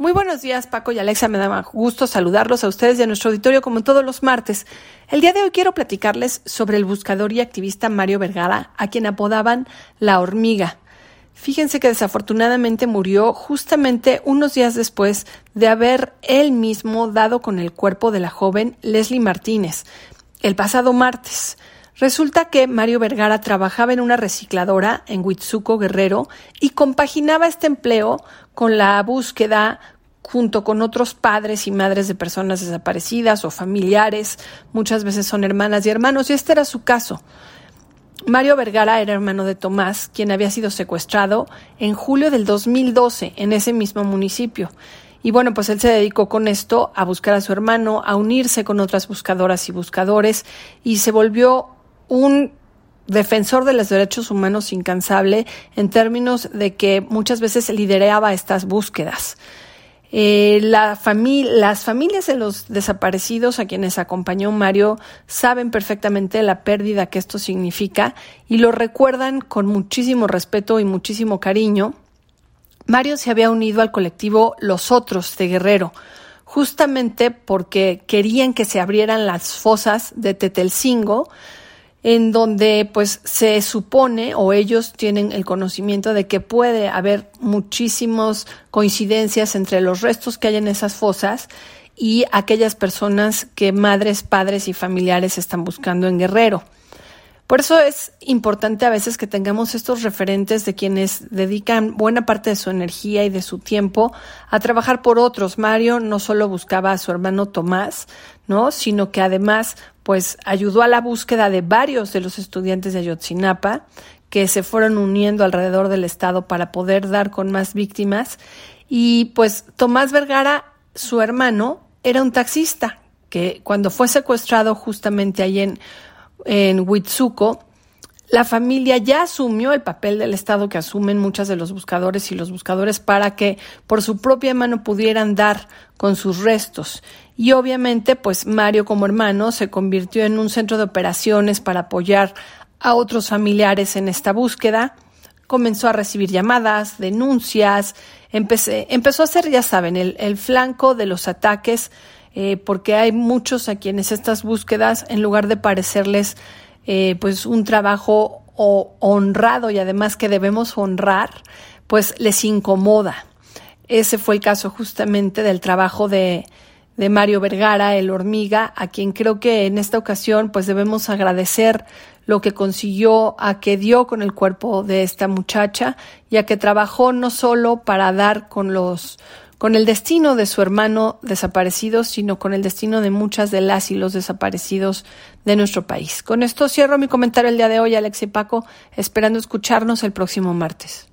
Muy buenos días, Paco y Alexa. Me da gusto saludarlos a ustedes y a nuestro auditorio como todos los martes. El día de hoy quiero platicarles sobre el buscador y activista Mario Vergara, a quien apodaban la hormiga. Fíjense que desafortunadamente murió justamente unos días después de haber él mismo dado con el cuerpo de la joven Leslie Martínez, el pasado martes. Resulta que Mario Vergara trabajaba en una recicladora en Huitzuco Guerrero y compaginaba este empleo con la búsqueda junto con otros padres y madres de personas desaparecidas o familiares, muchas veces son hermanas y hermanos, y este era su caso. Mario Vergara era hermano de Tomás, quien había sido secuestrado en julio del 2012 en ese mismo municipio. Y bueno, pues él se dedicó con esto a buscar a su hermano, a unirse con otras buscadoras y buscadores, y se volvió un defensor de los derechos humanos incansable en términos de que muchas veces lideraba estas búsquedas. Eh, la las familias de los desaparecidos a quienes acompañó Mario saben perfectamente la pérdida que esto significa y lo recuerdan con muchísimo respeto y muchísimo cariño. Mario se había unido al colectivo Los Otros de Guerrero, justamente porque querían que se abrieran las fosas de Tetelcingo, en donde pues se supone o ellos tienen el conocimiento de que puede haber muchísimas coincidencias entre los restos que hay en esas fosas y aquellas personas que madres, padres y familiares están buscando en Guerrero. Por eso es importante a veces que tengamos estos referentes de quienes dedican buena parte de su energía y de su tiempo a trabajar por otros. Mario no solo buscaba a su hermano Tomás, ¿no? Sino que además, pues, ayudó a la búsqueda de varios de los estudiantes de Ayotzinapa que se fueron uniendo alrededor del estado para poder dar con más víctimas. Y pues Tomás Vergara, su hermano, era un taxista que cuando fue secuestrado justamente ahí en en Huitzuco, la familia ya asumió el papel del Estado que asumen muchas de los buscadores y los buscadores para que por su propia mano pudieran dar con sus restos. Y obviamente, pues Mario como hermano se convirtió en un centro de operaciones para apoyar a otros familiares en esta búsqueda. Comenzó a recibir llamadas, denuncias, empezó a ser, ya saben, el, el flanco de los ataques eh, porque hay muchos a quienes estas búsquedas, en lugar de parecerles eh, pues un trabajo honrado y además que debemos honrar, pues les incomoda. Ese fue el caso justamente del trabajo de, de Mario Vergara, el hormiga, a quien creo que en esta ocasión pues debemos agradecer lo que consiguió, a que dio con el cuerpo de esta muchacha y a que trabajó no solo para dar con los con el destino de su hermano desaparecido, sino con el destino de muchas de las y los desaparecidos de nuestro país. Con esto cierro mi comentario el día de hoy, Alex y Paco, esperando escucharnos el próximo martes.